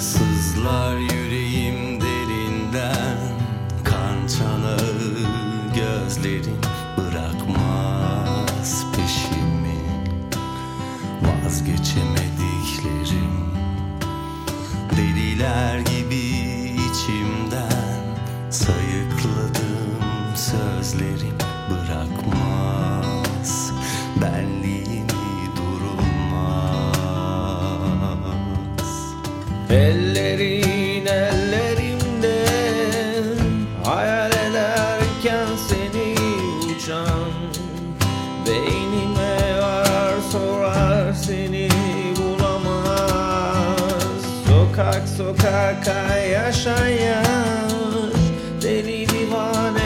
Sızlar yüreğim derinden Kan çanağı bırakmaz peşimi. Vazgeçemediklerim Deliler gibi içimden Sayıkladım sözlerim bırakmaz Ellerin ellerimde Hayal ederken seni uçan Beynime arar sorar seni bulamaz. Sokak sokak yaşayan Deli divane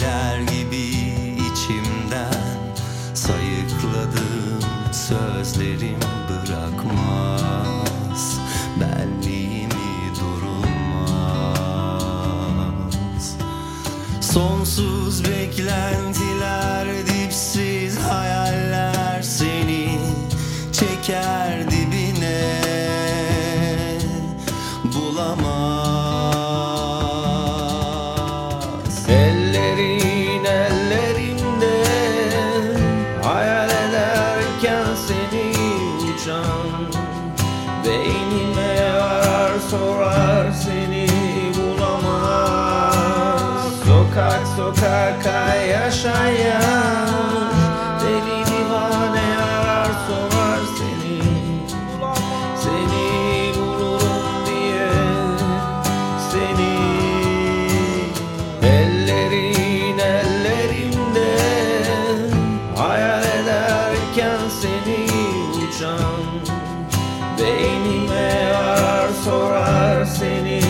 Deliler gibi içimden Sayıkladım sözlerim bırakmaz Benliğimi durulmaz. Sonsuz beklentiler, dipsiz hayaller sorar seni bulamaz. Sokak sokak yaşayan. Deli divane arar sorar seni. Seni bulurum diye. Seni Ellerin ellerimde Hayal ederken seni uçan Beynime sorar seni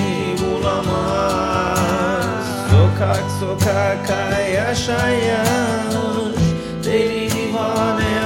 bulamaz. Sokak sokak yaşayan deli divane